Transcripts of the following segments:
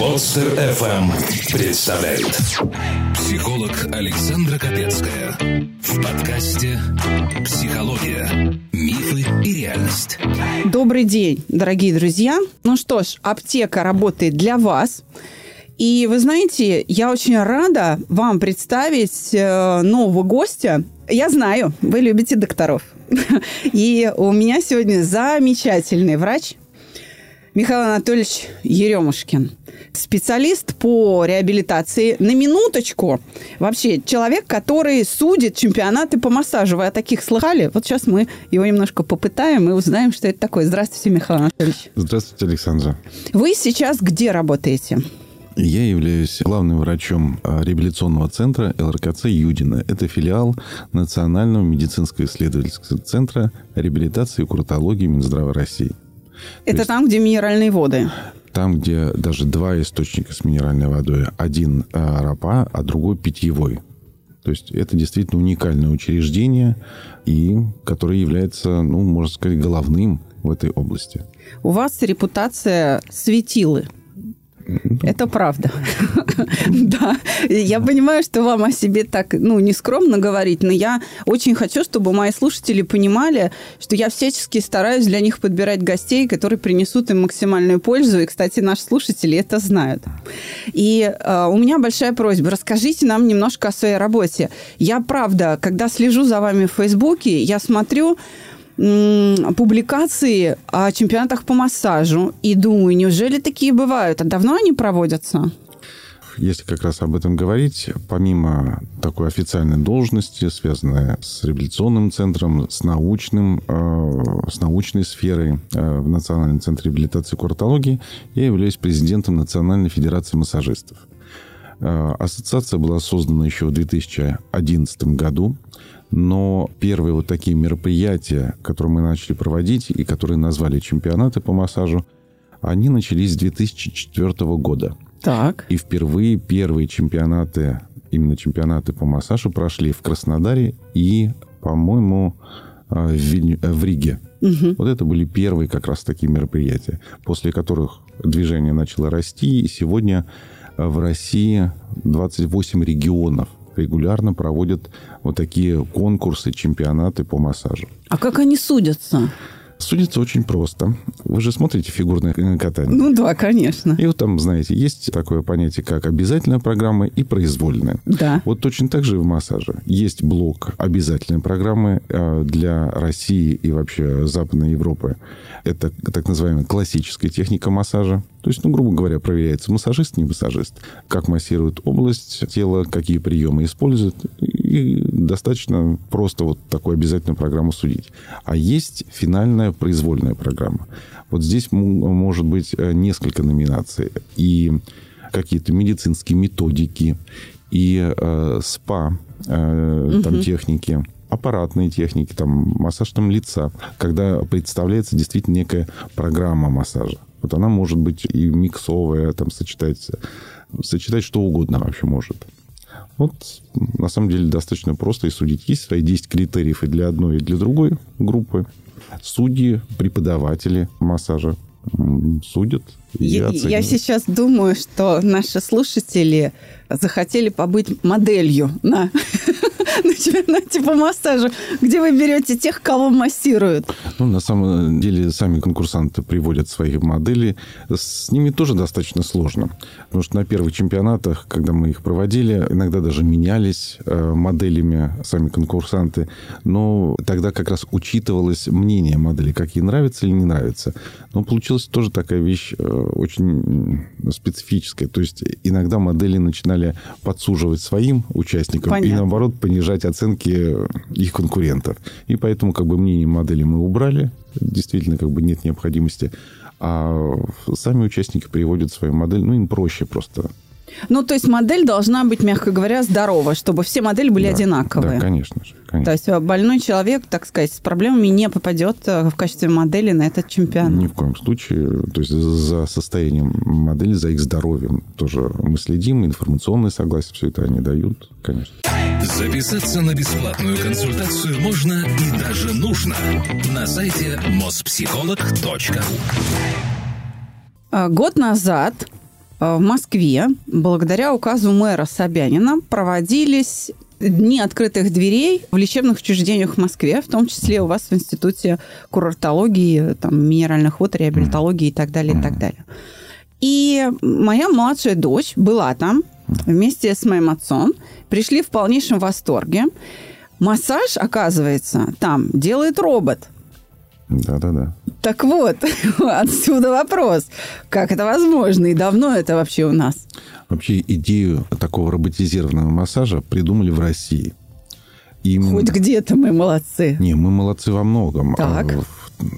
Подстер FM представляет Психолог Александра Капецкая В подкасте «Психология. Мифы и реальность» Добрый день, дорогие друзья. Ну что ж, аптека работает для вас. И вы знаете, я очень рада вам представить э, нового гостя. Я знаю, вы любите докторов. И у меня сегодня замечательный врач Михаил Анатольевич Еремушкин. Специалист по реабилитации. На минуточку. Вообще, человек, который судит чемпионаты по массажу. Вы о таких слыхали? Вот сейчас мы его немножко попытаем и узнаем, что это такое. Здравствуйте, Михаил Анатольевич. Здравствуйте, Александра. Вы сейчас где работаете? Я являюсь главным врачом а, реабилитационного центра ЛРКЦ «Юдина». Это филиал Национального медицинско-исследовательского центра реабилитации и куртологии Минздрава России. Это есть, там, где минеральные воды? Там, где даже два источника с минеральной водой. Один а, РАПА, а другой питьевой. То есть это действительно уникальное учреждение, и которое является, ну, можно сказать, головным в этой области. У вас репутация светилы – это правда. Да. Я понимаю, что вам о себе так, ну, не скромно говорить, но я очень хочу, чтобы мои слушатели понимали, что я всячески стараюсь для них подбирать гостей, которые принесут им максимальную пользу. И, кстати, наши слушатели это знают. И э, у меня большая просьба. Расскажите нам немножко о своей работе. Я, правда, когда слежу за вами в Фейсбуке, я смотрю, публикации о чемпионатах по массажу и думаю, неужели такие бывают? А давно они проводятся? Если как раз об этом говорить, помимо такой официальной должности, связанной с реабилитационным центром, с научным, э, с научной сферой э, в Национальном центре реабилитации и куртологии, я являюсь президентом Национальной федерации массажистов. Э, ассоциация была создана еще в 2011 году. Но первые вот такие мероприятия, которые мы начали проводить и которые назвали чемпионаты по массажу, они начались с 2004 года. Так. И впервые первые чемпионаты, именно чемпионаты по массажу прошли в Краснодаре и, по-моему, э, в, Виль... Э, в Риге. Угу. Вот это были первые как раз такие мероприятия, после которых движение начало расти. И сегодня в России 28 регионов регулярно проводят вот такие конкурсы, чемпионаты по массажу. А как они судятся? Судится очень просто. Вы же смотрите фигурное катание. Ну да, конечно. И вот там, знаете, есть такое понятие, как обязательная программа и произвольная. Да. Вот точно так же и в массаже. Есть блок обязательной программы э, для России и вообще Западной Европы. Это так называемая классическая техника массажа. То есть, ну, грубо говоря, проверяется массажист, не массажист, как массирует область тела, какие приемы использует. И достаточно просто вот такую обязательную программу судить. А есть финальная произвольная программа. Вот здесь может быть э, несколько номинаций. И какие-то медицинские методики, и э, СПА, э, угу. там техники аппаратные техники, там, массаж там лица, когда представляется действительно некая программа массажа. Вот она может быть и миксовая, там сочетается, сочетать что угодно вообще может. Вот, на самом деле, достаточно просто и судить. Есть свои 10 критериев и для одной, и для другой группы. Судьи, преподаватели массажа судят и я, я сейчас думаю, что наши слушатели захотели побыть моделью на на чемпионате по массажу, где вы берете тех, кого массируют? Ну, на самом деле, сами конкурсанты приводят свои модели. С ними тоже достаточно сложно. Потому что на первых чемпионатах, когда мы их проводили, иногда даже менялись э, моделями сами конкурсанты. Но тогда как раз учитывалось мнение модели, как ей нравится или не нравится. Но получилась тоже такая вещь э, очень специфическая. То есть иногда модели начинали подсуживать своим участникам Понятно. и, наоборот, понижать понижать оценки их конкурентов. И поэтому как бы мнение модели мы убрали. Действительно, как бы нет необходимости. А сами участники приводят свою модель. Ну, им проще просто ну, то есть модель должна быть, мягко говоря, здорова, чтобы все модели были да, одинаковые. Да, конечно же. Конечно. То есть э, больной человек, так сказать, с проблемами не попадет э, в качестве модели на этот чемпионат. Ни в коем случае. То есть за состоянием модели, за их здоровьем тоже мы следим, информационное согласие, все это они дают, конечно. Записаться на бесплатную консультацию можно и даже нужно на сайте mospsycholog.ru а, Год назад э, в Москве, благодаря указу мэра Собянина, проводились дни открытых дверей в лечебных учреждениях в Москве, в том числе у вас в Институте курортологии, там, минеральных вод, реабилитологии и так далее, и так далее. И моя младшая дочь была там вместе с моим отцом, пришли в полнейшем восторге. Массаж, оказывается, там делает робот. Да-да-да. Так вот, отсюда вопрос. Как это возможно и давно это вообще у нас? Вообще идею такого роботизированного массажа придумали в России. Именно... Хоть где-то мы молодцы. Не, мы молодцы во многом. Так. А,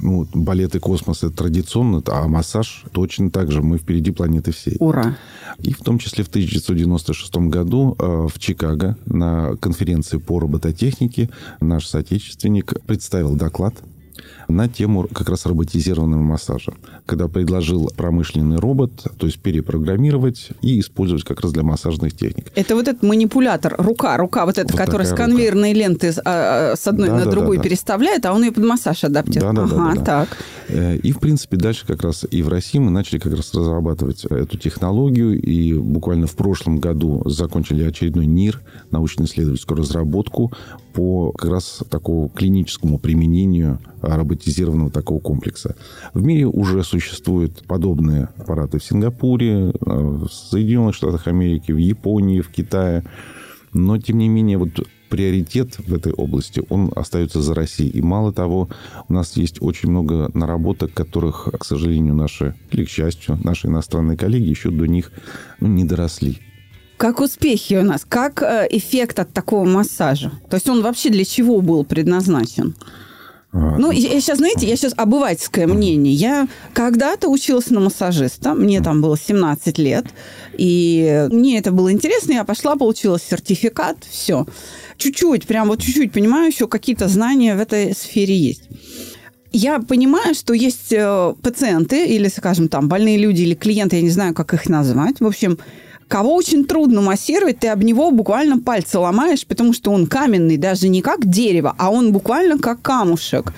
ну, балет и космос это традиционно, а массаж точно так же. Мы впереди планеты всей. Ура! И в том числе в 1996 году э, в Чикаго на конференции по робототехнике наш соотечественник представил доклад на тему как раз роботизированного массажа. Когда предложил промышленный робот, то есть перепрограммировать и использовать как раз для массажных техник. Это вот этот манипулятор, рука, рука вот эта, вот которая с конвейерной рука. ленты а, а, с одной да, на да, другую да, да. переставляет, а он ее под массаж адаптирует. Да, да, ага, да, да, так. Э, и, в принципе, дальше как раз и в России мы начали как раз разрабатывать эту технологию, и буквально в прошлом году закончили очередной НИР, научно-исследовательскую разработку по как раз такому клиническому применению роботизированного такого комплекса. В мире уже существуют подобные аппараты в Сингапуре, э, в Соединенных Штатах Америки, в Японии, в Китае. Но, тем не менее, вот приоритет в этой области, он остается за Россией. И мало того, у нас есть очень много наработок, которых, к сожалению, наши, или к счастью, наши иностранные коллеги еще до них ну, не доросли. Как успехи у нас? Как э, эффект от такого массажа? То есть он вообще для чего был предназначен? Ну, я сейчас, знаете, я сейчас обывательское мнение. Я когда-то училась на массажиста, мне там было 17 лет, и мне это было интересно, я пошла, получила сертификат, все. Чуть-чуть, прям вот чуть-чуть, понимаю, еще какие-то знания в этой сфере есть. Я понимаю, что есть э, пациенты или, скажем, там, больные люди или клиенты, я не знаю, как их назвать. В общем, кого очень трудно массировать, ты об него буквально пальцы ломаешь, потому что он каменный, даже не как дерево, а он буквально как камушек.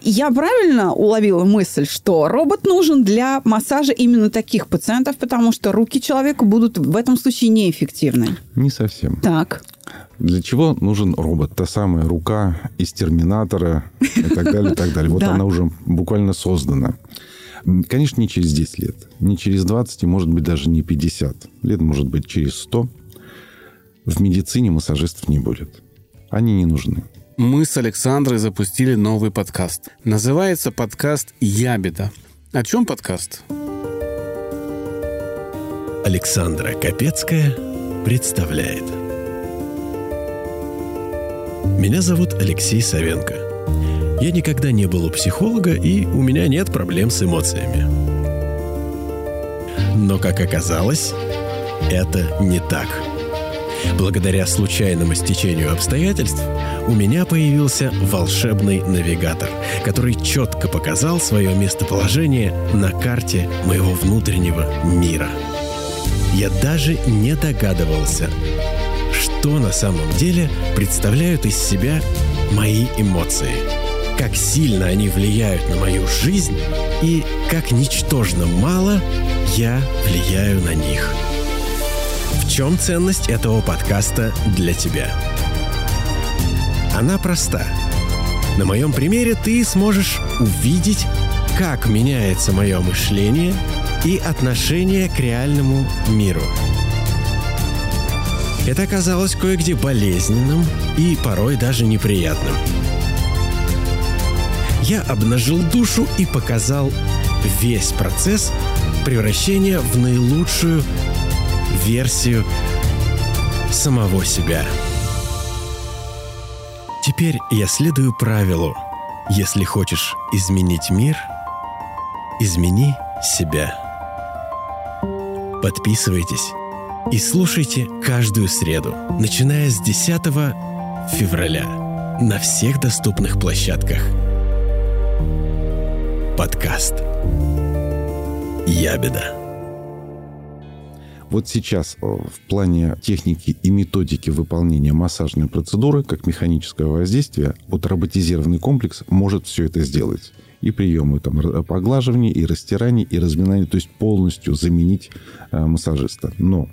Я правильно уловила мысль, что робот нужен для массажа именно таких пациентов, потому что руки человека будут в этом случае неэффективны? Не совсем. Так. Для чего нужен робот? Та самая рука из Терминатора и так далее, и так далее. Вот она уже буквально создана. Конечно, не через 10 лет, не через 20 и, может быть, даже не 50 лет, может быть, через 100. В медицине массажистов не будет. Они не нужны. Мы с Александрой запустили новый подкаст. Называется подкаст «Ябеда». О чем подкаст? Александра Капецкая представляет. Меня зовут Алексей Савенко – я никогда не был у психолога, и у меня нет проблем с эмоциями. Но, как оказалось, это не так. Благодаря случайному стечению обстоятельств у меня появился волшебный навигатор, который четко показал свое местоположение на карте моего внутреннего мира. Я даже не догадывался, что на самом деле представляют из себя мои эмоции – как сильно они влияют на мою жизнь и как ничтожно мало я влияю на них. В чем ценность этого подкаста для тебя? Она проста. На моем примере ты сможешь увидеть, как меняется мое мышление и отношение к реальному миру. Это оказалось кое-где болезненным и порой даже неприятным – я обнажил душу и показал весь процесс превращения в наилучшую версию самого себя. Теперь я следую правилу. Если хочешь изменить мир, измени себя. Подписывайтесь и слушайте каждую среду, начиная с 10 февраля на всех доступных площадках – Подкаст. Ябеда. Вот сейчас э, в плане техники и методики выполнения массажной процедуры, как механического воздействия, вот роботизированный комплекс может все это сделать. И приемы там, поглаживания, и растирания, и разминания, то есть полностью заменить э, массажиста. Но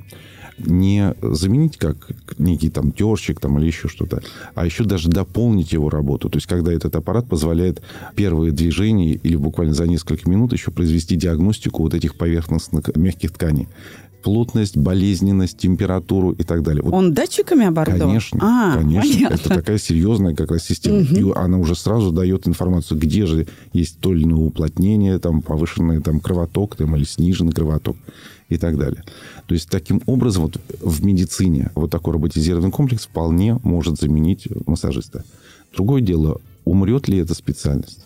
не заменить как некий там терщик там, или еще что-то, а еще даже дополнить его работу. То есть, когда этот аппарат позволяет первые движения или буквально за несколько минут еще произвести диагностику вот этих поверхностных мягких тканей плотность, болезненность, температуру и так далее. Вот, Он датчиками оборудован? Конечно, а, конечно. Понятно. Это такая серьезная как раз система. Угу. И она уже сразу дает информацию, где же есть то или иное уплотнение, там, повышенный там, кровоток там, или сниженный кровоток и так далее. То есть, таким образом, вот в медицине вот такой роботизированный комплекс вполне может заменить массажиста. Другое дело, умрет ли эта специальность?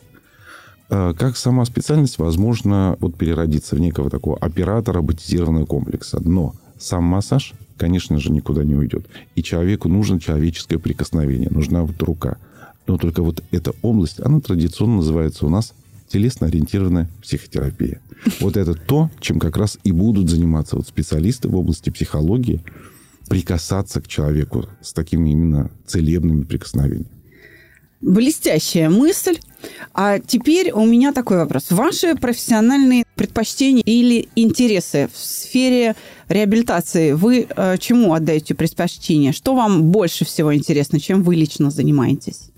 А, как сама специальность, возможно, вот переродиться в некого такого оператора роботизированного комплекса. Но сам массаж, конечно же, никуда не уйдет. И человеку нужно человеческое прикосновение, нужна вот рука. Но только вот эта область, она традиционно называется у нас телесно-ориентированная психотерапия. Вот это то, чем как раз и будут заниматься вот специалисты в области психологии, прикасаться к человеку с такими именно целебными прикосновениями. Блестящая мысль. А теперь у меня такой вопрос. Ваши профессиональные предпочтения или интересы в сфере реабилитации, вы э, чему отдаете предпочтение? Что вам больше всего интересно, чем вы лично занимаетесь?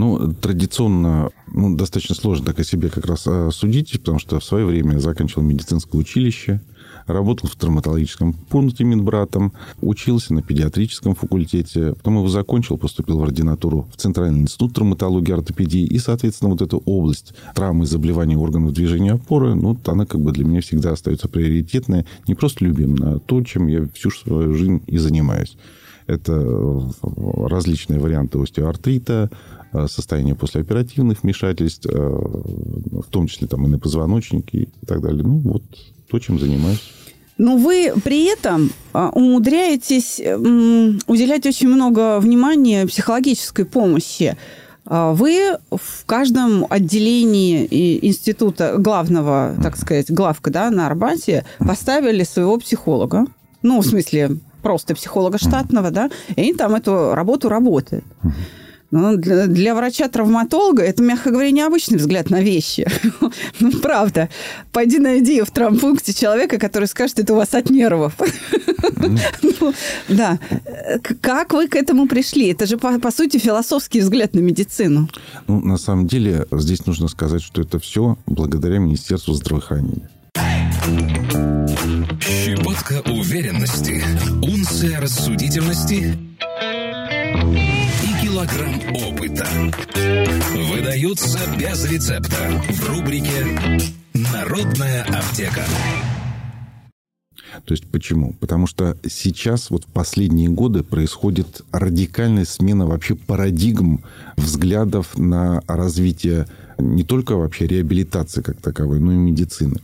Ну, традиционно ну, достаточно сложно так о себе как раз э, судить, потому что в свое время я заканчивал медицинское училище, работал в травматологическом пункте медбратом, учился на педиатрическом факультете, потом его закончил, поступил в ординатуру в Центральный институт травматологии и ортопедии, и, соответственно, вот эта область травмы и заболеваний органов движения опоры, ну, она как бы для меня всегда остается приоритетная, не просто любимая, а то, чем я всю свою жизнь и занимаюсь. Это различные варианты остеоартрита, Э, состояние послеоперативных вмешательств, э, в том числе там и на позвоночнике и так далее. Ну, вот то, чем занимаюсь. Но вы при этом а, умудряетесь уделять очень много внимания психологической помощи. А, вы в каждом отделении института главного, так сказать, главка да, на Арбате поставили своего психолога. Ну, в смысле, просто психолога штатного, да, и они там эту работу работают. Ну, для, для врача-травматолога это, мягко говоря, необычный взгляд на вещи. ну, правда. Пойди найди в травмпункте человека, который скажет, это у вас от нервов. ну, да. Как вы к этому пришли? Это же, по, по сути, философский взгляд на медицину. Ну, на самом деле, здесь нужно сказать, что это все благодаря Министерству здравоохранения. Щепотка уверенности, унция рассудительности килограмм опыта. Выдаются без рецепта в рубрике «Народная аптека». То есть почему? Потому что сейчас, вот в последние годы, происходит радикальная смена вообще парадигм взглядов на развитие не только вообще реабилитации как таковой, но и медицины.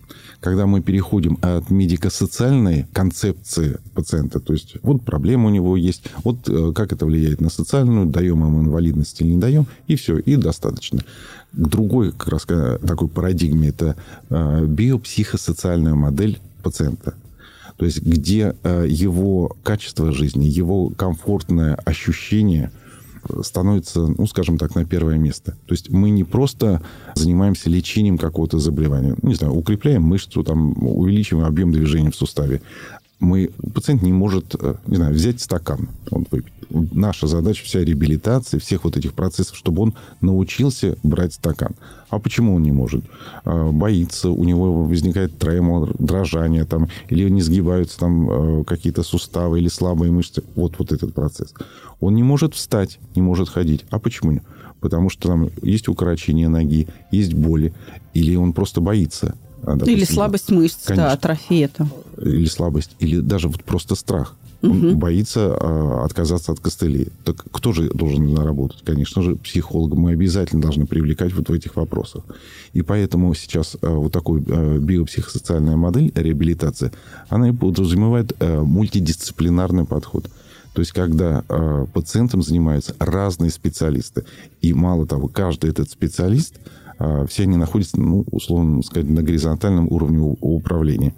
Когда мы переходим от медико-социальной концепции пациента, то есть вот проблема у него есть, вот э, как это влияет на социальную, даем ему инвалидность или не даем, и все, и достаточно. К другой как раз такой парадигме это э, биопсихосоциальная модель пациента. То есть где э, его качество жизни, его комфортное ощущение – становится, ну, скажем так, на первое место. То есть мы не просто занимаемся лечением какого-то заболевания, не знаю, укрепляем мышцу, там, увеличиваем объем движения в суставе, мы, пациент не может, э, не знаю, взять стакан, он выпить. Наша задача вся реабилитации, всех вот этих процессов, чтобы он научился брать стакан. А почему он не может? А, боится, у него возникает тремор, дрожание, там, или не сгибаются там э, какие-то суставы или слабые мышцы. Вот, вот этот процесс. Он не может встать, не может ходить. А почему? Потому что там есть укорочение ноги, есть боли, или он просто боится. А, допустим, или слабость мышц, конечно. да, атрофия там. Или слабость, или даже вот просто страх. Он угу. боится а, отказаться от костылей. Так кто же должен работать? Конечно же, психолога мы обязательно должны привлекать вот в этих вопросах. И поэтому сейчас а, вот такой а, биопсихосоциальная модель реабилитации, она и подразумевает а, мультидисциплинарный подход. То есть, когда э, пациентом занимаются разные специалисты. И мало того, каждый этот специалист, все они находятся, ну, условно сказать, на горизонтальном уровне управления.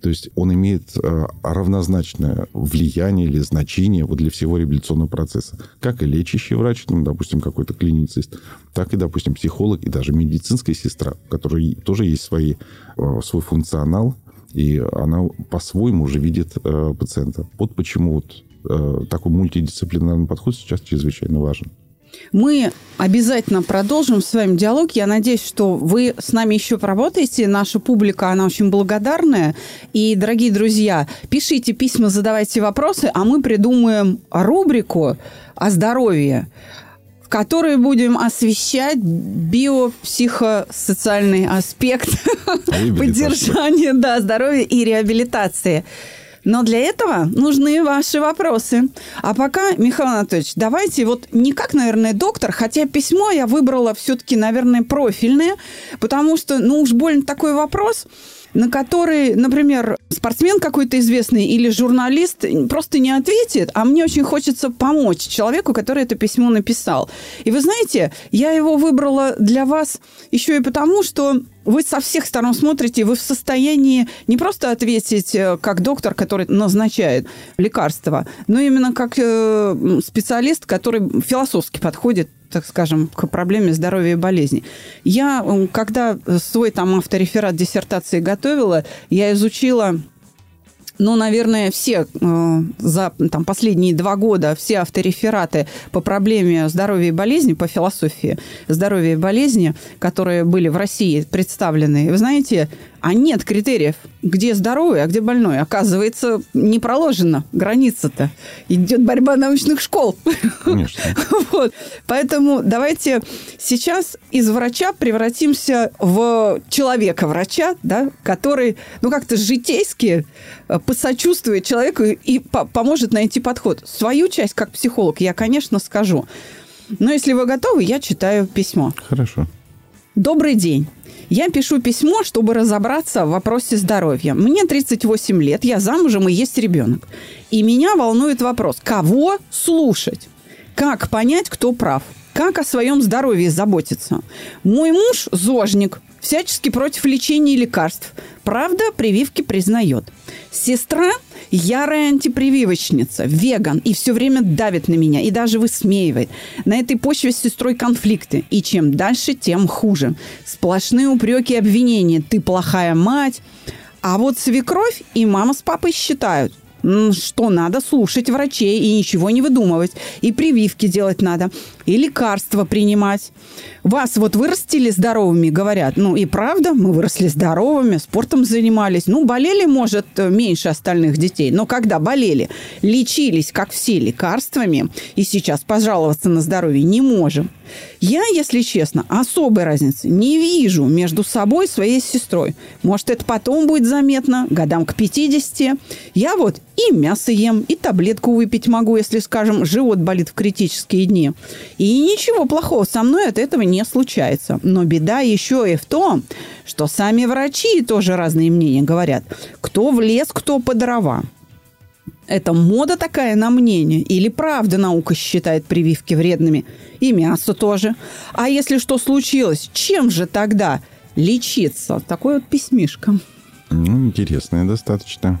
То есть он имеет э, равнозначное влияние или значение вот для всего реабилитационного процесса. Как и лечащий врач, ну, допустим, какой-то клиницист, так и, допустим, психолог и даже медицинская сестра, у которой тоже есть свои, э, свой функционал, и она по-своему уже видит э, пациента. Вот почему вот э, такой мультидисциплинарный подход сейчас чрезвычайно важен. Мы обязательно продолжим с вами диалог. Я надеюсь, что вы с нами еще поработаете. Наша публика, она очень благодарная. И, дорогие друзья, пишите письма, задавайте вопросы, а мы придумаем рубрику о здоровье в которой будем освещать биопсихосоциальный аспект поддержания да, здоровья и реабилитации. Но для этого нужны ваши вопросы. А пока, Михаил Анатольевич, давайте вот не как, наверное, доктор, хотя письмо я выбрала все-таки, наверное, профильное, потому что, ну уж больно такой вопрос – на который, например, спортсмен какой-то известный или журналист просто не ответит, а мне очень хочется помочь человеку, который это письмо написал. И вы знаете, я его выбрала для вас еще и потому, что вы со всех сторон смотрите, вы в состоянии не просто ответить э, как доктор, который назначает лекарства, но именно как э, специалист, который философски подходит так скажем, к проблеме здоровья и болезни. Я, когда свой там автореферат диссертации готовила, я изучила ну, наверное, все э, за там, последние два года, все авторефераты по проблеме здоровья и болезни, по философии здоровья и болезни, которые были в России представлены, вы знаете, а нет критериев, где здоровый, а где больной. Оказывается, не проложена граница-то. Идет борьба научных школ. Конечно. вот. Поэтому давайте сейчас из врача превратимся в человека-врача, да, который, ну, как-то житейски э, посочувствует человеку и по поможет найти подход. Свою часть, как психолог, я, конечно, скажу. Но если вы готовы, я читаю письмо. Хорошо. Добрый день. Я пишу письмо, чтобы разобраться в вопросе здоровья. Мне 38 лет, я замужем и есть ребенок. И меня волнует вопрос, кого слушать? Как понять, кто прав? Как о своем здоровье заботиться? Мой муж – зожник, всячески против лечения и лекарств. Правда, прививки признает. Сестра – ярая антипрививочница, веган, и все время давит на меня, и даже высмеивает. На этой почве с сестрой конфликты. И чем дальше, тем хуже. Сплошные упреки и обвинения. Ты плохая мать. А вот свекровь и мама с папой считают, что надо слушать врачей и ничего не выдумывать. И прививки делать надо, и лекарства принимать. Вас вот вырастили здоровыми, говорят. Ну и правда, мы выросли здоровыми, спортом занимались. Ну, болели, может, меньше остальных детей. Но когда болели, лечились, как все, лекарствами. И сейчас пожаловаться на здоровье не можем. Я, если честно, особой разницы не вижу между собой и своей сестрой. Может, это потом будет заметно, годам к 50. Я вот и мясо ем, и таблетку выпить могу, если, скажем, живот болит в критические дни. И ничего плохого со мной от этого не случается. Но беда еще и в том, что сами врачи тоже разные мнения говорят. Кто в лес, кто по дрова. Это мода такая на мнение? Или правда наука считает прививки вредными? И мясо тоже. А если что случилось, чем же тогда лечиться? Такой вот письмишко. Ну, интересное достаточно.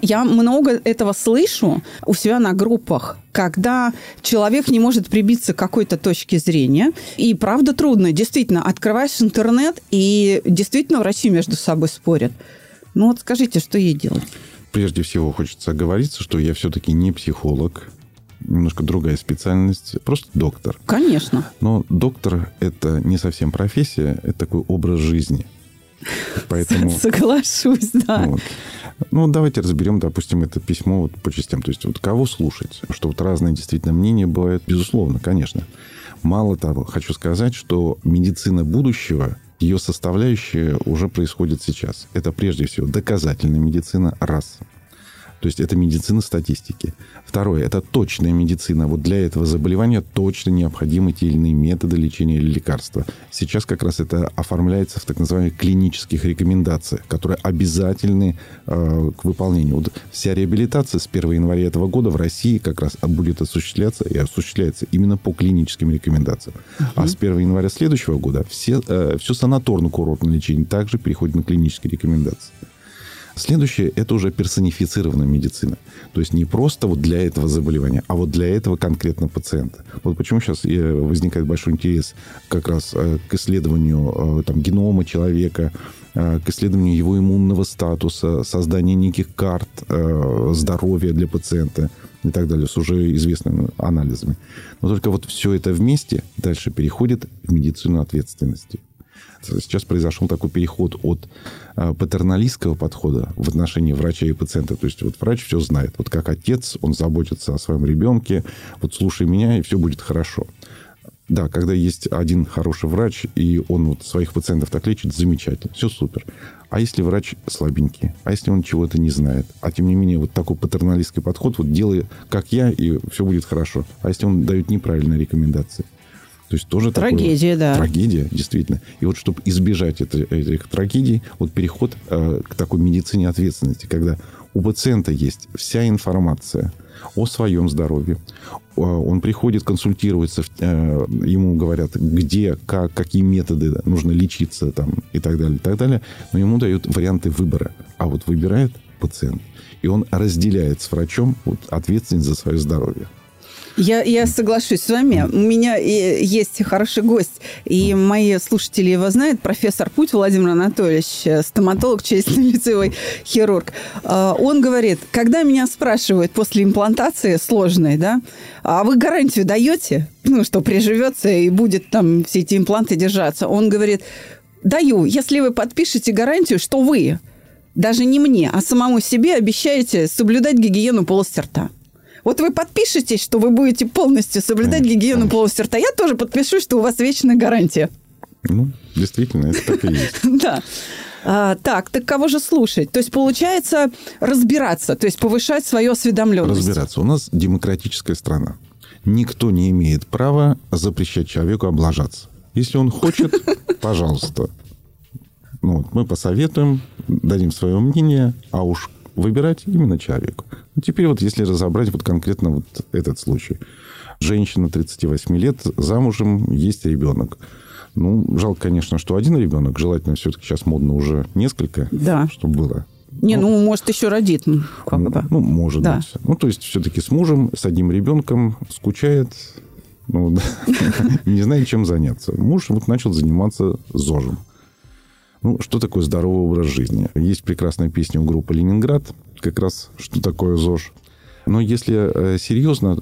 Я много этого слышу у себя на группах, когда человек не может прибиться к какой-то точке зрения. И правда трудно. Действительно, открываешь интернет, и действительно врачи между собой спорят. Ну вот скажите, что ей делать? Прежде всего хочется оговориться, что я все-таки не психолог, немножко другая специальность, просто доктор. Конечно. Но доктор – это не совсем профессия, это такой образ жизни. Поэтому... Соглашусь, да. Вот. Ну, давайте разберем, допустим, это письмо вот по частям. То есть, вот кого слушать? Что вот разные действительно мнения бывают, безусловно, конечно. Мало того, хочу сказать, что медицина будущего, ее составляющая уже происходит сейчас. Это прежде всего доказательная медицина, раз. То есть это медицина статистики. Второе, это точная медицина. Вот для этого заболевания точно необходимы те или иные методы лечения или лекарства. Сейчас как раз это оформляется в так называемых клинических рекомендациях, которые обязательны э, к выполнению. Вот вся реабилитация с 1 января этого года в России как раз будет осуществляться и осуществляется именно по клиническим рекомендациям. Угу. А с 1 января следующего года все, э, все санаторно-курортное лечение также переходит на клинические рекомендации. Следующее – это уже персонифицированная медицина. То есть не просто вот для этого заболевания, а вот для этого конкретно пациента. Вот почему сейчас э, возникает большой интерес как раз э, к исследованию э, там, генома человека, к исследованию его иммунного статуса, созданию неких карт здоровья для пациента и так далее, с уже известными анализами. Но только вот все это вместе дальше переходит в медицину ответственности. Сейчас произошел такой переход от а, патерналистского подхода в отношении врача и пациента. То есть вот врач все знает. Вот как отец, он заботится о своем ребенке. Вот слушай меня, и все будет хорошо. Да, когда есть один хороший врач, и он вот своих пациентов так лечит, замечательно, все супер. А если врач слабенький? А если он чего-то не знает? А тем не менее, вот такой патерналистский подход, вот делай как я, и все будет хорошо. А если он дает неправильные рекомендации? То есть тоже трагедия, такое, да. Трагедия, действительно. И вот чтобы избежать это, этих трагедий, вот переход э, к такой медицине ответственности, когда у пациента есть вся информация о своем здоровье. Он приходит, консультируется, э, ему говорят, где, как, какие методы нужно лечиться там, и так далее, и так далее. Но ему дают варианты выбора. А вот выбирает пациент. И он разделяет с врачом вот, ответственность за свое здоровье. Я, я соглашусь с вами. У меня есть хороший гость, и мои слушатели его знают, профессор Путь Владимир Анатольевич, стоматолог, челюстно-лицевой хирург. А, он говорит, когда меня спрашивают после имплантации сложной, да, а вы гарантию даете, ну, что приживется и будет там все эти импланты держаться? Он говорит, даю, если вы подпишете гарантию, что вы даже не мне, а самому себе обещаете соблюдать гигиену полости рта. Вот вы подпишетесь, что вы будете полностью соблюдать Конечно. гигиену полости рта. Я тоже подпишу, что у вас вечная гарантия. Ну, действительно, это так и есть. Да. А, так, так кого же слушать? То есть, получается, разбираться, то есть повышать свою осведомленность. Разбираться. У нас демократическая страна. Никто не имеет права запрещать человеку облажаться. Если он хочет, пожалуйста. Ну, вот, мы посоветуем, дадим свое мнение, а уж выбирать именно человеку. Ну, теперь вот если разобрать вот конкретно вот этот случай. Женщина 38 лет, замужем, есть ребенок. Ну, жалко, конечно, что один ребенок. Желательно все-таки сейчас модно уже несколько, да. чтобы было. Не, ну, ну может, еще родит. Ну, ну может да. быть. Ну, то есть, все-таки с мужем, с одним ребенком скучает, ну, не знает, чем заняться. Муж вот начал заниматься ЗОЖем. Ну, что такое здоровый образ жизни? Есть прекрасная песня у группы «Ленинград», как раз что такое ЗОЖ. Но если э, серьезно,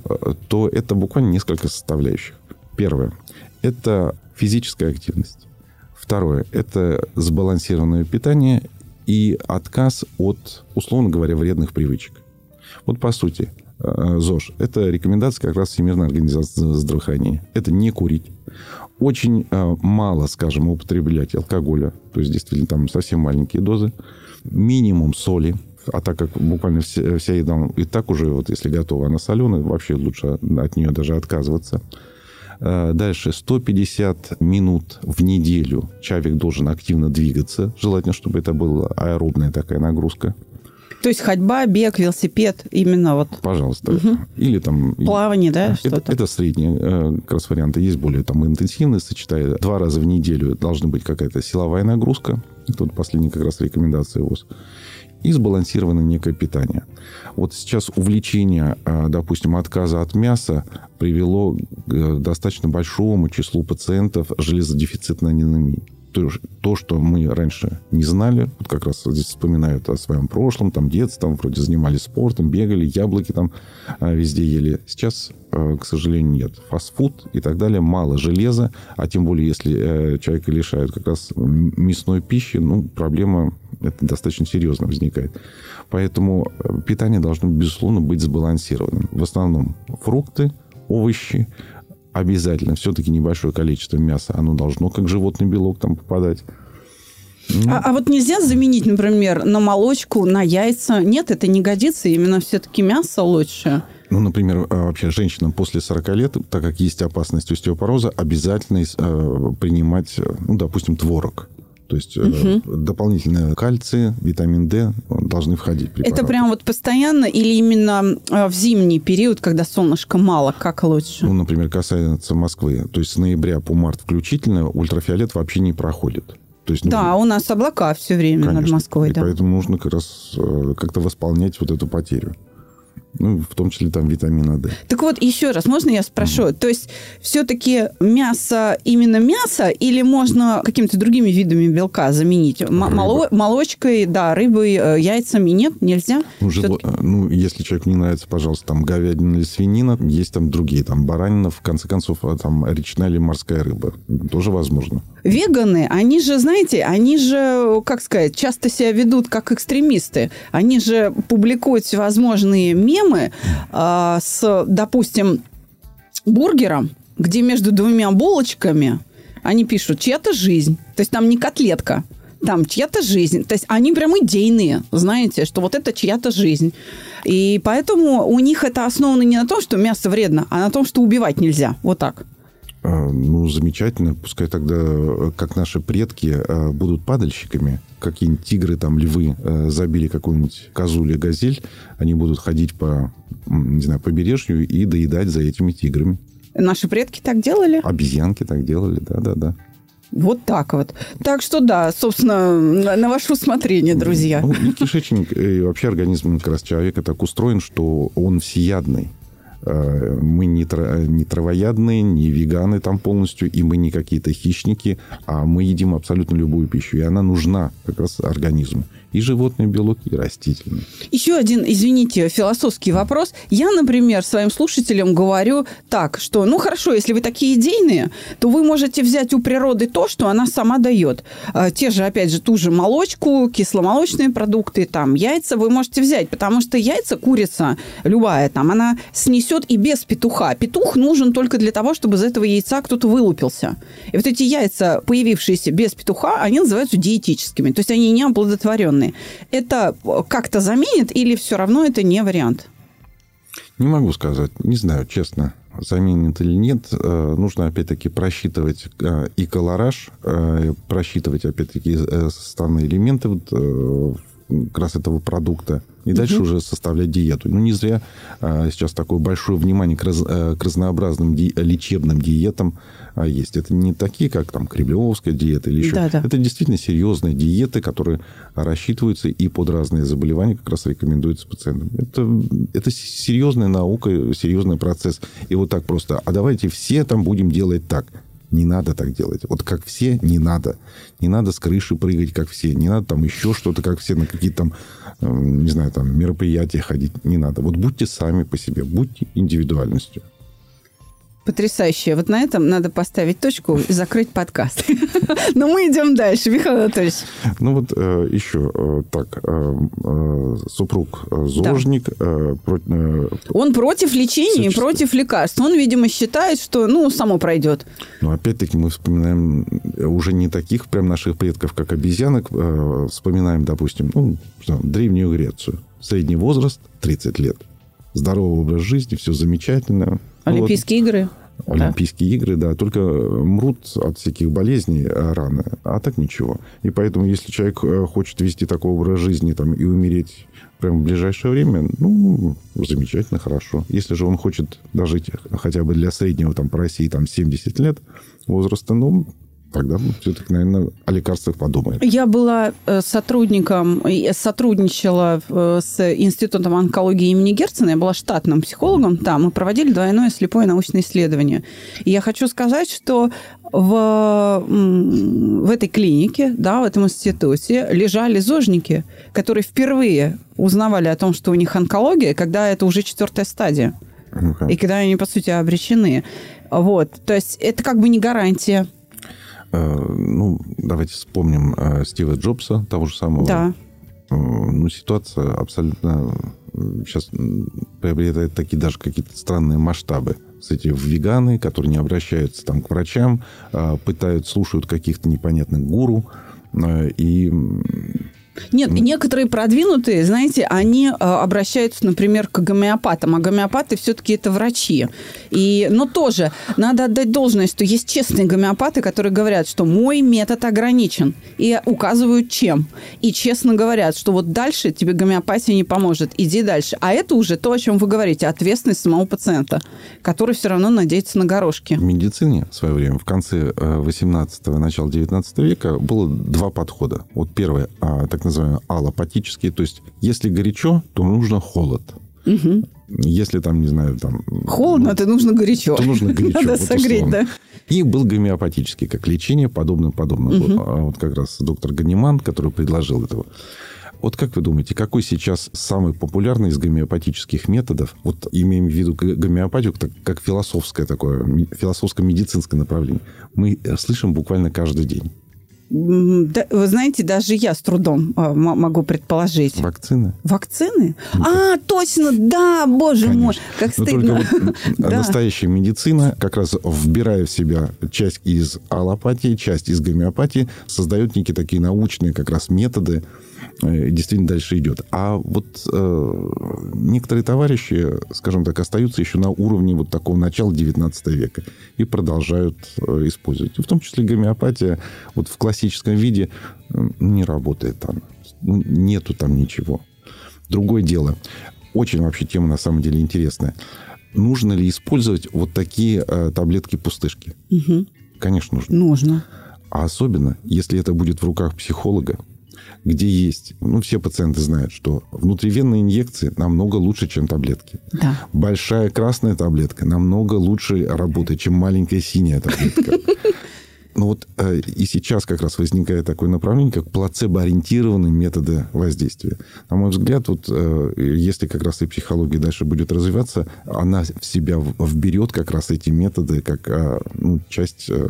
то это буквально несколько составляющих. Первое – это физическая активность. Второе – это сбалансированное питание и отказ от, условно говоря, вредных привычек. Вот по сути, э, ЗОЖ – это рекомендация как раз Всемирной организации здравоохранения. Это не курить, очень э, мало, скажем, употреблять алкоголя, то есть действительно там совсем маленькие дозы, минимум соли, а так как буквально вся, вся еда и так уже, вот если готова, она соленая, вообще лучше от нее даже отказываться. Э, дальше 150 минут в неделю человек должен активно двигаться. Желательно, чтобы это была аэробная такая нагрузка. То есть ходьба, бег, велосипед, именно вот. Пожалуйста. Угу. Или там... Плавание, да? Это, что-то? это средние э, как раз варианты. Есть более там интенсивные, сочетая. Два раза в неделю должна быть какая-то силовая нагрузка. Тут последняя как раз рекомендация ВОЗ. И сбалансированное некое питание. Вот сейчас увлечение, э, допустим, отказа от мяса привело к э, достаточно большому числу пациентов железодефицитной анемии то, то, что мы раньше не знали, вот как раз здесь вспоминают о своем прошлом, там, детстве, там, вроде занимались спортом, бегали, яблоки там а, везде ели. Сейчас, а, к сожалению, нет. Фастфуд и так далее, мало железа, а тем более, если э, человека лишают как раз мясной пищи, ну, проблема это достаточно серьезно возникает. Поэтому э, питание должно, безусловно, быть сбалансированным. В основном фрукты, овощи, обязательно все-таки небольшое количество мяса, оно должно как животный белок там попадать. А, а вот нельзя заменить, например, на молочку, на яйца? Нет, это не годится, именно все-таки мясо лучше. Ну, например, а, вообще женщинам после 40 лет, так как есть опасность остеопороза, обязательно э, принимать, э, ну, допустим, творог. То есть угу. дополнительные кальций, витамин D должны входить. Препараты. Это прям вот постоянно или именно в зимний период, когда солнышко мало, как лучше? Ну, например, касается Москвы. То есть с ноября по март включительно ультрафиолет вообще не проходит. То есть, ну, да, у нас облака все время конечно, над Москвой. И да. поэтому нужно как раз как-то восполнять вот эту потерю. Ну, в том числе там витамина D. Так вот, еще раз, можно я спрошу? Угу. То есть, все-таки мясо именно мясо или можно какими-то другими видами белка заменить? Рыба. молочкой, да, рыбой, э, яйцами нет, нельзя? Ну, живо... ну, если человеку не нравится, пожалуйста, там говядина или свинина, есть там другие, там баранина, в конце концов, а, там речная или морская рыба. Тоже возможно. Веганы, они же, знаете, они же, как сказать, часто себя ведут как экстремисты. Они же публикуют всевозможные мемы, проблемы э, с, допустим, бургером, где между двумя булочками они пишут «чья-то жизнь». То есть там не котлетка, там чья-то жизнь. То есть они прям идейные, знаете, что вот это чья-то жизнь. И поэтому у них это основано не на том, что мясо вредно, а на том, что убивать нельзя. Вот так. А, ну, замечательно. Пускай тогда, э, как наши предки, э, будут падальщиками. Какие-нибудь тигры, там, львы э, забили какую-нибудь козу или газель. Они будут ходить по, не знаю, побережью и доедать за этими тиграми. Наши предки так делали? Обезьянки так делали, да-да-да. Вот так вот. Так что да, собственно, на ваше усмотрение, друзья. Ну, и кишечник, и вообще организм как раз человека так устроен, что он всеядный. Э, мы не, не травоядные, не веганы там полностью, и мы не какие-то хищники, а мы едим абсолютно любую пищу, и она нужна как раз организму и животный белок, и растительный. Еще один, извините, философский вопрос. Я, например, своим слушателям говорю так, что, ну, хорошо, если вы такие идейные, то вы можете взять у природы то, что она сама дает. А, те же, опять же, ту же молочку, кисломолочные продукты, там, яйца вы можете взять, потому что яйца, курица любая, там, она снесет и без петуха. Петух нужен только для того, чтобы из этого яйца кто-то вылупился. И вот эти яйца, появившиеся без петуха, они называются диетическими. То есть они не оплодотворенные стороны. Это как-то заменит или все равно это не вариант? Не могу сказать. Не знаю, честно, заменит или нет. Э, нужно, опять-таки, просчитывать э, и колораж, э, просчитывать, опять-таки, составные элементы как раз этого продукта. И угу. дальше уже составлять диету. Ну, не зря а, сейчас такое большое внимание к, раз, а, к разнообразным ди, лечебным диетам а, есть. Это не такие, как там кремлевская диета или еще. Да, да. Это действительно серьезные диеты, которые рассчитываются и под разные заболевания как раз рекомендуются пациентам. Это, это серьезная наука, серьезный процесс. И вот так просто, а давайте все там будем делать так. Не надо так делать. Вот как все, не надо. Не надо с крыши прыгать, как все. Не надо там еще что-то, как все, на какие-то там, э, не знаю, там мероприятия ходить. Не надо. Вот будьте сами по себе, будьте индивидуальностью. Потрясающе. Вот на этом надо поставить точку и закрыть подкаст. Но мы идем дальше, Михаил Анатольевич. Ну вот э, еще э, так. Э, супруг зожник. Он против лечения и против лекарств. Он, видимо, считает, что, ну, само пройдет. Но опять-таки мы вспоминаем уже не таких прям наших предков, как обезьянок. Вспоминаем, допустим, ну, Древнюю Грецию. Средний возраст 30 лет. Здоровый образ жизни, все замечательно Олимпийские вот. игры. Олимпийские да. игры, да, только мрут от всяких болезней рано, а так ничего. И поэтому, если человек э, хочет вести такой образ жизни там, и умереть прямо в ближайшее время, ну, замечательно, хорошо. Если же он хочет дожить хотя бы для среднего там, по России там, 70 лет возраста, ну, тогда все-таки, наверное, о лекарствах подумаем. Я была э, сотрудником, сотрудничала э, с Институтом онкологии имени Герцена, я была штатным психологом там, мы проводили двойное слепое научное исследование. И я хочу сказать, что в, в этой клинике, да, в этом институте лежали зожники, которые впервые узнавали о том, что у них онкология, когда это уже четвертая стадия. Okay. И когда они, по сути, обречены. Вот. То есть это как бы не гарантия. Э, ну, давайте вспомним э, Стива Джобса, того же самого. Да. Э, ну, ситуация абсолютно сейчас приобретает такие даже какие-то странные масштабы. С эти веганы, которые не обращаются там к врачам, пытают, слушают каких-то непонятных гуру, И Нет, некоторые продвинутые, знаете, они э, обращаются, например, к гомеопатам, а гомеопаты все-таки это врачи. И, но тоже надо отдать должное, что есть честные гомеопаты, которые говорят, что мой метод ограничен, и указывают чем. И честно говорят, что вот дальше тебе гомеопатия не поможет, иди дальше. А это уже то, о чем вы говорите, ответственность самого пациента, который все равно надеется на горошки. В медицине в свое время, в конце 18-го, начала 19 века, было два подхода. Вот первое, а, так называемый аллопатический, то есть если горячо, то нужно холод. Если там, не знаю, там... Холодно, то нужно горячо. То нужно горячо. Надо вот согреть, условно. да. И был гомеопатический, как лечение, подобное, подобное. Вот, а вот как раз доктор Ганиман, который предложил этого. Вот как вы думаете, какой сейчас самый популярный из гомеопатических методов, вот имеем в виду гомеопатию как, как философское такое, философско-медицинское направление, мы э, слышим буквально каждый день. Да, вы знаете, даже я с трудом а, могу предположить. Вакцины? Вакцины? А, точно, да, боже мой, как Но стыдно. только вот Да. настоящая медицина, как раз вбирая в себя часть из аллопатии, часть из гомеопатии, создает некие такие научные как раз методы, действительно дальше идет. А вот э, некоторые товарищи, скажем так, остаются еще на уровне вот такого начала 19 века и продолжают э, использовать. И в том числе гомеопатия вот в классическом виде э, не работает там. Ну, Нету там ничего. Другое дело. Очень вообще тема на самом деле интересная. Нужно ли использовать вот такие э, таблетки-пустышки? Конечно, нужно. Нужно. А особенно, если это будет в руках психолога, где есть, ну, все пациенты знают, что внутривенные инъекции намного лучше, чем таблетки. Да. Большая красная таблетка намного лучше работает, чем маленькая синяя таблетка. Ну вот э, и сейчас как раз возникает такое направление, как плацебо-ориентированные методы воздействия. На мой взгляд, вот э, если как раз и психология дальше будет развиваться, она в себя вберет как раз эти методы как э, ну, часть э,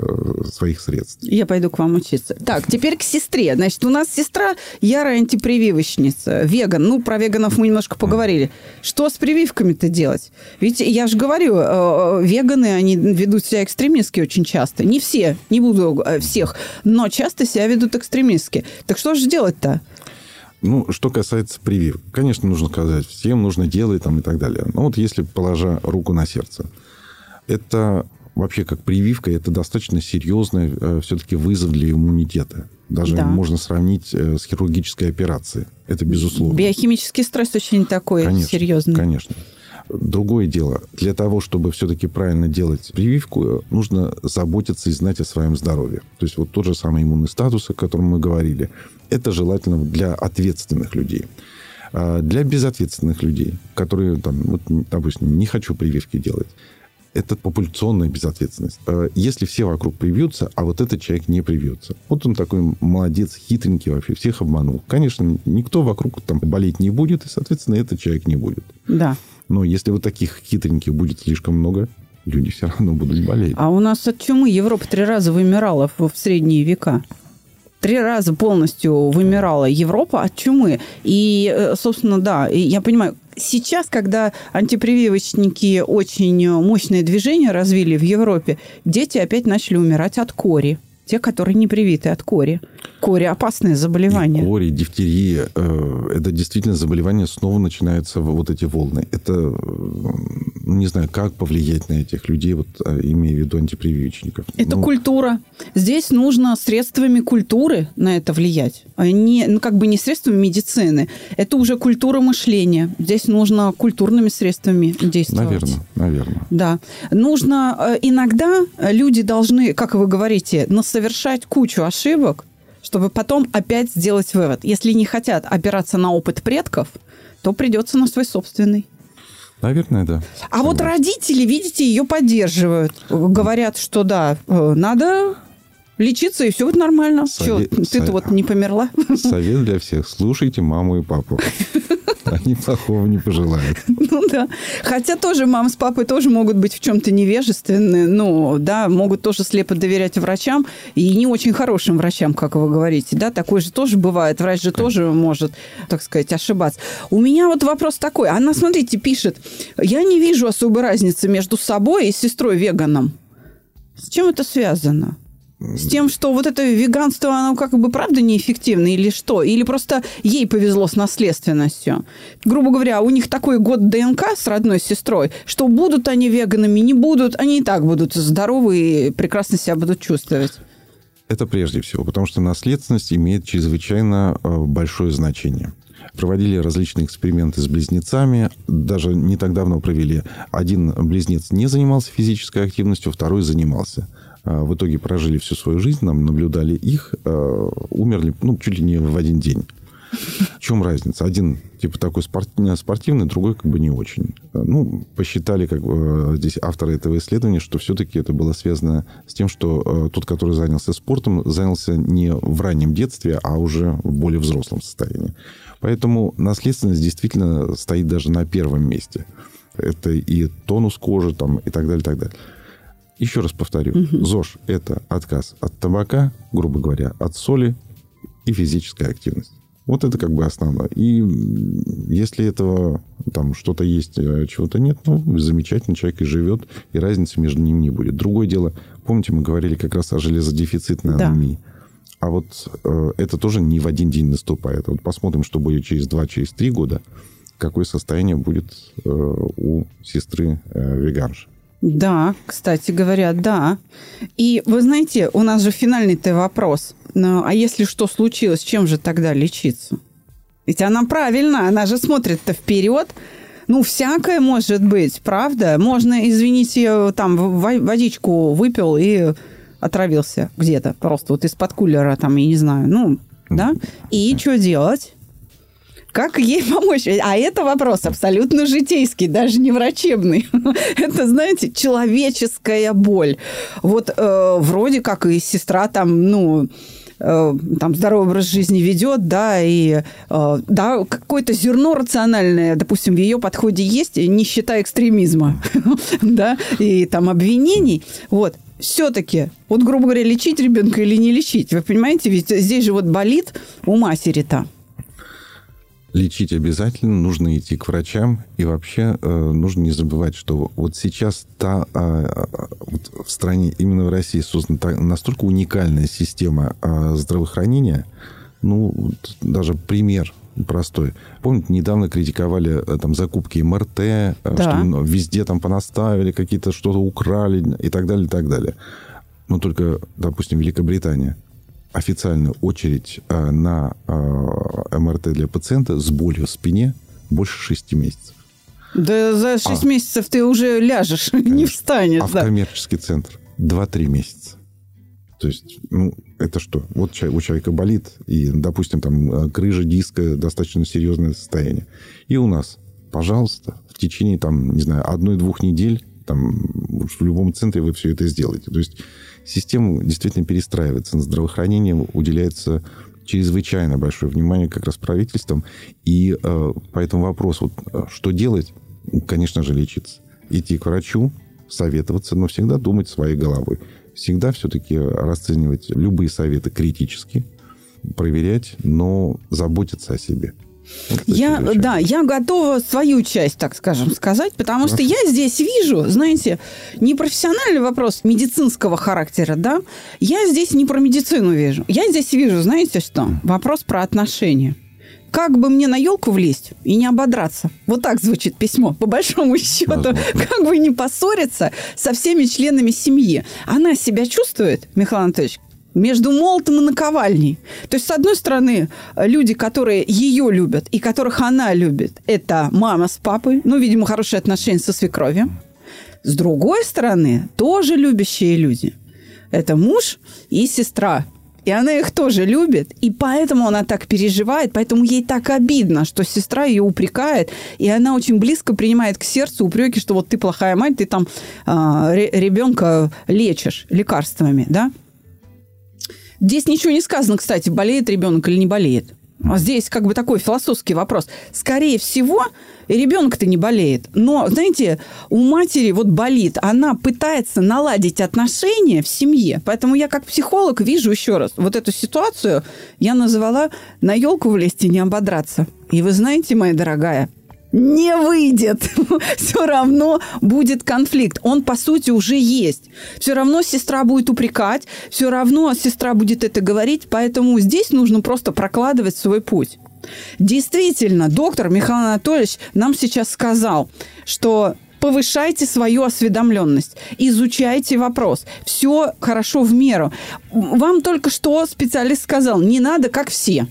своих средств. Я пойду к вам учиться. Так, теперь к сестре. Значит, у нас сестра ярая антипрививочница, веган. Ну, про веганов мы немножко поговорили. Что с прививками-то делать? Ведь я же говорю, э, веганы, они ведут себя экстремистски очень часто. Не все, не буду э, всех, но часто себя ведут экстремистски. Так что же делать-то? Ну, что касается прививок, конечно, нужно сказать, всем нужно делать там и так далее. Но вот если положа руку на сердце, это вообще как прививка, это достаточно серьезный э, все-таки вызов для иммунитета. Даже Да. можно сравнить э, с хирургической операцией. Это безусловно. Биохимический стресс очень такой Конечно, серьезный. Конечно. Другое дело, для того, чтобы все-таки правильно делать прививку, нужно заботиться и знать о своем здоровье. То есть вот тот же самый иммунный статус, о котором мы говорили, это желательно для ответственных людей. А Для безответственных людей, которые, там, вот, допустим, не хочу прививки делать, это популяционная безответственность. Э, Если все вокруг привьются, а вот этот человек не привьется. Вот он такой молодец, хитренький вообще, всех обманул. Конечно, никто вокруг там болеть не будет, и, соответственно, этот человек не будет. Да. Но если вот таких хитреньких будет слишком много, люди все равно будут болеть. А у нас от чумы Европа три раза вымирала в, средние века. Три раза полностью вымирала Европа от чумы. И, э, собственно, да, я понимаю, сейчас, когда антипрививочники очень мощное движение развили в Европе, дети опять начали умирать от кори. Те, которые не привиты от кори. Кори – опасное заболевание. И кори, дифтерия, э, это действительно заболевание, снова начинаются вот эти волны. Это, э, ну, не знаю, как повлиять на этих людей, вот, э, имея в виду антипрививочников. Это Ну, культура. Здесь нужно средствами культуры на это влиять, а не, ну, как бы не средствами медицины. Это уже культура мышления. Здесь нужно культурными средствами действовать. Наверное, наверное. Да. Нужно э, иногда люди должны, как вы говорите, совершать кучу ошибок, чтобы потом опять сделать вывод. Если не хотят опираться на опыт предков, то придется на свой собственный. Наверное, да. А вот родители, видите, ее поддерживают. Говорят, что да, э, надо лечиться, и все будет нормально. Совет- Чё, ты-то вот не померла? Совет для всех. Слушайте маму и папу. Они плохого не пожелают. Ну да. Хотя тоже мама с папой тоже могут быть в чем-то невежественны. Ну, да, могут тоже слепо доверять врачам. И не очень хорошим врачам, как вы говорите. Да, такое же тоже бывает. Врач же тоже может, так сказать, ошибаться. У меня вот вопрос такой. Она, смотрите, пишет. Я не вижу особой разницы между собой и сестрой-веганом. С чем это связано? С тем, что вот это веганство, оно как бы правда неэффективно или что? Или просто ей повезло с наследственностью? Грубо говоря, у них такой год ДНК с родной сестрой, что будут они веганами, не будут, они и так будут здоровы и прекрасно себя будут чувствовать. Это прежде всего, потому что наследственность имеет чрезвычайно э, большое значение. Проводили различные эксперименты с близнецами. Даже не так давно провели. Один близнец не занимался физической активностью, второй занимался. А, в итоге прожили всю свою жизнь, нам наблюдали их, а, умерли ну, чуть ли не в один день. В чем разница? Один типа такой спортивный, другой как бы не очень. Ну, посчитали как бы, здесь авторы этого исследования, что все-таки это было связано с тем, что тот, который занялся спортом, занялся не в раннем детстве, а уже в более взрослом состоянии. Поэтому наследственность действительно стоит даже на первом месте. Это и тонус кожи там, и так далее, и так далее. Еще раз повторю. Угу. ЗОЖ – это отказ от табака, грубо говоря, от соли и физическая активность. Вот это как бы основное. И если этого там что-то есть, а чего-то нет, ну, замечательно, человек и живет, и разницы между ними не будет. Другое дело, помните, мы говорили как раз о железодефицитной да. анемии. А вот э, это тоже не в один день наступает. Вот посмотрим, что будет через два, через три года, какое состояние будет э, у сестры э, веганши. Да, кстати говоря, да. И вы знаете, у нас же финальный-то вопрос. Ну, а если что случилось, чем же тогда лечиться? Ведь она правильно, она же смотрит-то вперед. Ну, всякое может быть, правда? Можно, извините, там водичку выпил и отравился где-то. Просто вот из-под кулера, там, я не знаю. Ну, да? И что делать? Как ей помочь? А это вопрос абсолютно житейский, даже не врачебный. это, знаете, человеческая боль. Вот э, вроде как и сестра там, ну, э, там здоровый образ жизни ведет, да, и э, да, какое-то зерно рациональное, допустим, в ее подходе есть, не считая экстремизма, да, и там обвинений, вот, все-таки, вот, грубо говоря, лечить ребенка или не лечить, вы понимаете, ведь здесь же вот болит у матери-то лечить обязательно, нужно идти к врачам. И вообще э, нужно не забывать, что вот сейчас та, э, вот в стране, именно в России, создана та, настолько уникальная система э, здравоохранения. Ну, даже пример простой. Помните, недавно критиковали э, там закупки МРТ, э, да. что везде там понаставили, какие-то что-то украли и так далее, и так далее. Но только, допустим, Великобритания официальную очередь э, на э, МРТ для пациента с болью в спине больше 6 месяцев. Да за 6 а, месяцев ты уже ляжешь, конечно. не встанешь. А да. в коммерческий центр 2-3 месяца. То есть, ну, это что? Вот у человека болит, и, допустим, там крыжа диска, достаточно серьезное состояние. И у нас, пожалуйста, в течение, там, не знаю, одной-двух недель, там, в любом центре вы все это сделаете. То есть, система действительно перестраивается. На здравоохранение уделяется чрезвычайно большое внимание как раз правительством. И э, по этому вопросу, вот, э, что делать? Конечно же, лечиться. Идти к врачу, советоваться, но всегда думать своей головой. Всегда все-таки расценивать любые советы критически, проверять, но заботиться о себе. Я, да, я готова свою часть, так скажем, сказать, потому что я здесь вижу, знаете, не профессиональный вопрос медицинского характера, да, я здесь не про медицину вижу. Я здесь вижу, знаете что, вопрос про отношения как бы мне на елку влезть и не ободраться. Вот так звучит письмо, по большому счету. Возможно. Как бы не поссориться со всеми членами семьи. Она себя чувствует, Михаил Анатольевич, между молотом и наковальней. То есть, с одной стороны, люди, которые ее любят и которых она любит, это мама с папой, ну, видимо, хорошие отношения со свекровью. С другой стороны, тоже любящие люди. Это муж и сестра. И она их тоже любит, и поэтому она так переживает, поэтому ей так обидно, что сестра ее упрекает, и она очень близко принимает к сердцу упреки, что вот ты плохая мать, ты там э, а, ребенка лечишь лекарствами, да? Здесь ничего не сказано, кстати, болеет ребенок или не болеет. А здесь как бы такой философский вопрос. Скорее всего, ребенок-то не болеет. Но, знаете, у матери вот болит. Она пытается наладить отношения в семье. Поэтому я как психолог вижу еще раз вот эту ситуацию. Я назвала «на елку влезть и не ободраться». И вы знаете, моя дорогая, не выйдет. Все равно будет конфликт. Он, по сути, уже есть. Все равно сестра будет упрекать, все равно сестра будет это говорить, поэтому здесь нужно просто прокладывать свой путь. Действительно, доктор Михаил Анатольевич нам сейчас сказал, что повышайте свою осведомленность, изучайте вопрос. Все хорошо в меру. Вам только что специалист сказал, не надо как все.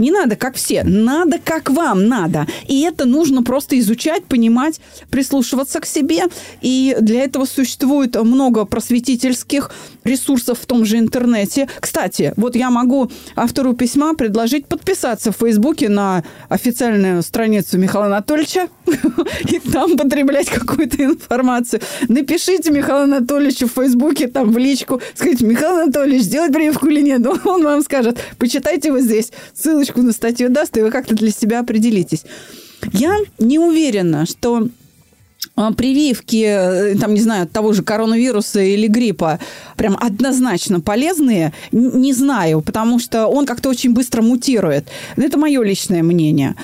Не надо как все, надо как вам надо. И это нужно просто изучать, понимать, прислушиваться к себе. И для этого существует много просветительских ресурсов в том же интернете. Кстати, вот я могу автору письма предложить подписаться в Фейсбуке на официальную страницу Михаила Анатольевича и там потреблять какую-то информацию. Напишите Михаилу Анатольевичу в Фейсбуке, там в личку, скажите, Михаил Анатольевич, сделать прививку или нет? Он вам скажет, почитайте вот здесь, ссылочку на статью даст, и вы как-то для себя определитесь. Я не уверена, что прививки, э, там, не знаю, от того же коронавируса или гриппа прям однозначно полезные, не знаю, потому что он как-то очень быстро мутирует. Это мое личное мнение.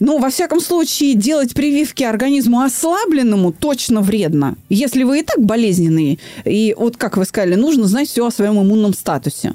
Но, во всяком случае, делать прививки организму ослабленному точно вредно. Если вы и так болезненные, и вот, как вы сказали, нужно знать все о своем иммунном статусе.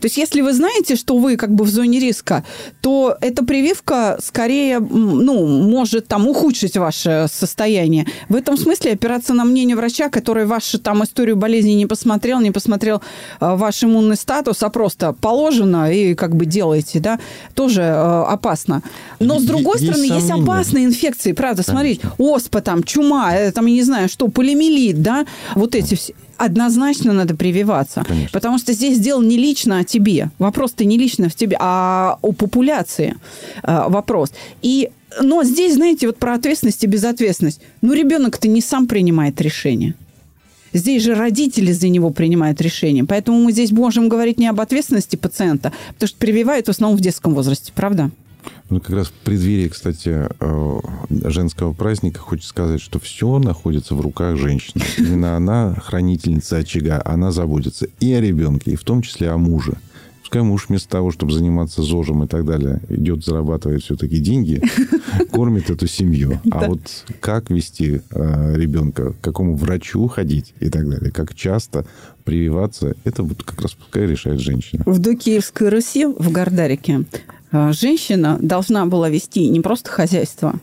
То есть, если вы знаете, что вы как бы в зоне риска, то эта прививка скорее, ну, может там ухудшить ваше состояние. В этом смысле опираться на мнение врача, который вашу там историю болезни не посмотрел, не посмотрел э, ваш иммунный статус, а просто положено и как бы делаете, да, тоже э, опасно. Но, с другой есть стороны, сомнения. есть опасные инфекции, правда, Конечно. смотрите, оспа там, чума, э, там, я не знаю, что, полимелит, да, вот эти все однозначно надо прививаться. Конечно. Потому что здесь дело не лично о тебе. Вопрос-то не лично в тебе, а о популяции э, вопрос. И но здесь, знаете, вот про ответственность и безответственность. Ну, ребенок-то не сам принимает решение. Здесь же родители за него принимают решение. Поэтому мы здесь можем говорить не об ответственности пациента, потому что прививают в основном в детском возрасте, правда? Ну, как раз в преддверии, кстати, э, женского праздника хочется сказать, что все находится в руках женщины. Именно она хранительница очага, она заботится и о ребенке, и в том числе о муже. Пускай муж вместо того, чтобы заниматься ЗОЖем и так далее, идет зарабатывать все-таки деньги, кормит эту семью. А вот как вести э, ребенка, к какому врачу ходить и так далее, как часто прививаться, это вот как раз пускай решает женщина. В Дукиевской Руси, в Гордарике, женщина должна была вести не просто хозяйство,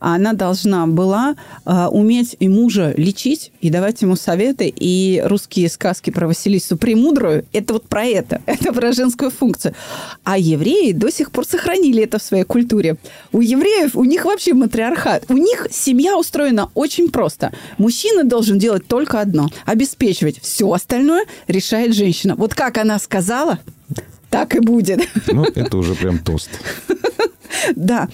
а она должна была э, уметь и мужа лечить и давать ему советы. И русские сказки про Василису Премудрую – это вот про это, это про женскую функцию. А евреи до сих пор сохранили это в своей культуре. У евреев, у них вообще матриархат. У них семья устроена очень просто. Мужчина должен делать только одно – обеспечивать. Все остальное решает женщина. Вот как она сказала, так и будет. Ну, это уже прям тост. Да,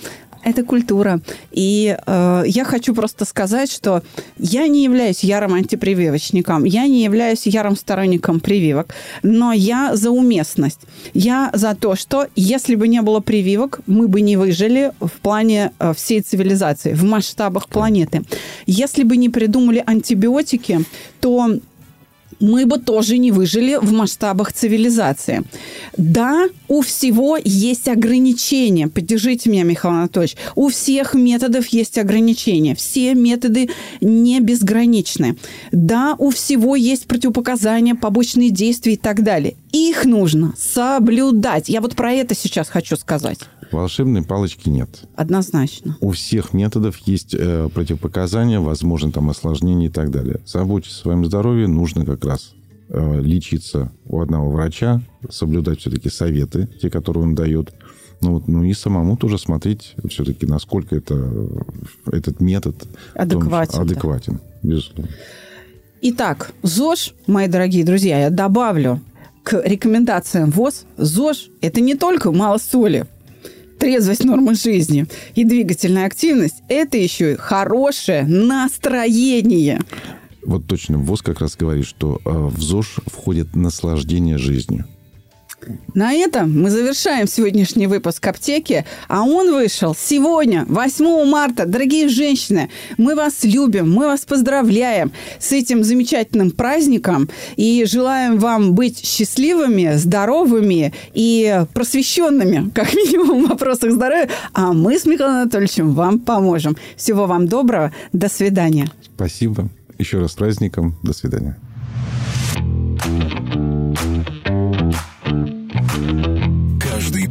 это культура. И э, я хочу просто сказать, что я не являюсь ярым антипрививочником, я не являюсь ярым сторонником прививок, но я за уместность. Я за то, что если бы не было прививок, мы бы не выжили в плане э, всей цивилизации, в масштабах планеты. Если бы не придумали антибиотики, то мы бы тоже не выжили в масштабах цивилизации. Да, у всего есть ограничения. Поддержите меня, Михаил Анатольевич. У всех методов есть ограничения. Все методы не безграничны. Да, у всего есть противопоказания, побочные действия и так далее. Их нужно соблюдать. Я вот про это сейчас хочу сказать. Волшебной палочки нет. Однозначно. У всех методов есть э, противопоказания, возможно, там осложнения и так далее. Заботьтесь о своем здоровье, нужно как раз э, лечиться у одного врача, соблюдать все-таки советы, те, которые он дает. Ну, вот, ну и самому тоже смотреть все-таки, насколько это, этот метод адекватен, том, адекватен безусловно. Итак, ЗОЖ, мои дорогие друзья, я добавлю к рекомендациям ВОЗ. ЗОЖ – это не только мало соли, трезвость нормы жизни и двигательная активность – это еще хорошее настроение. Вот точно, ВОЗ как раз говорит, что э, в ЗОЖ входит наслаждение жизнью. На этом мы завершаем сегодняшний выпуск «Аптеки», а он вышел сегодня, 8 марта. Дорогие женщины, мы вас любим, мы вас поздравляем с этим замечательным праздником и желаем вам быть счастливыми, здоровыми и просвещенными, как минимум, в вопросах здоровья, а мы с Михаилом Анатольевичем вам поможем. Всего вам доброго, до свидания. Спасибо. Еще раз с праздником. До свидания. Каждый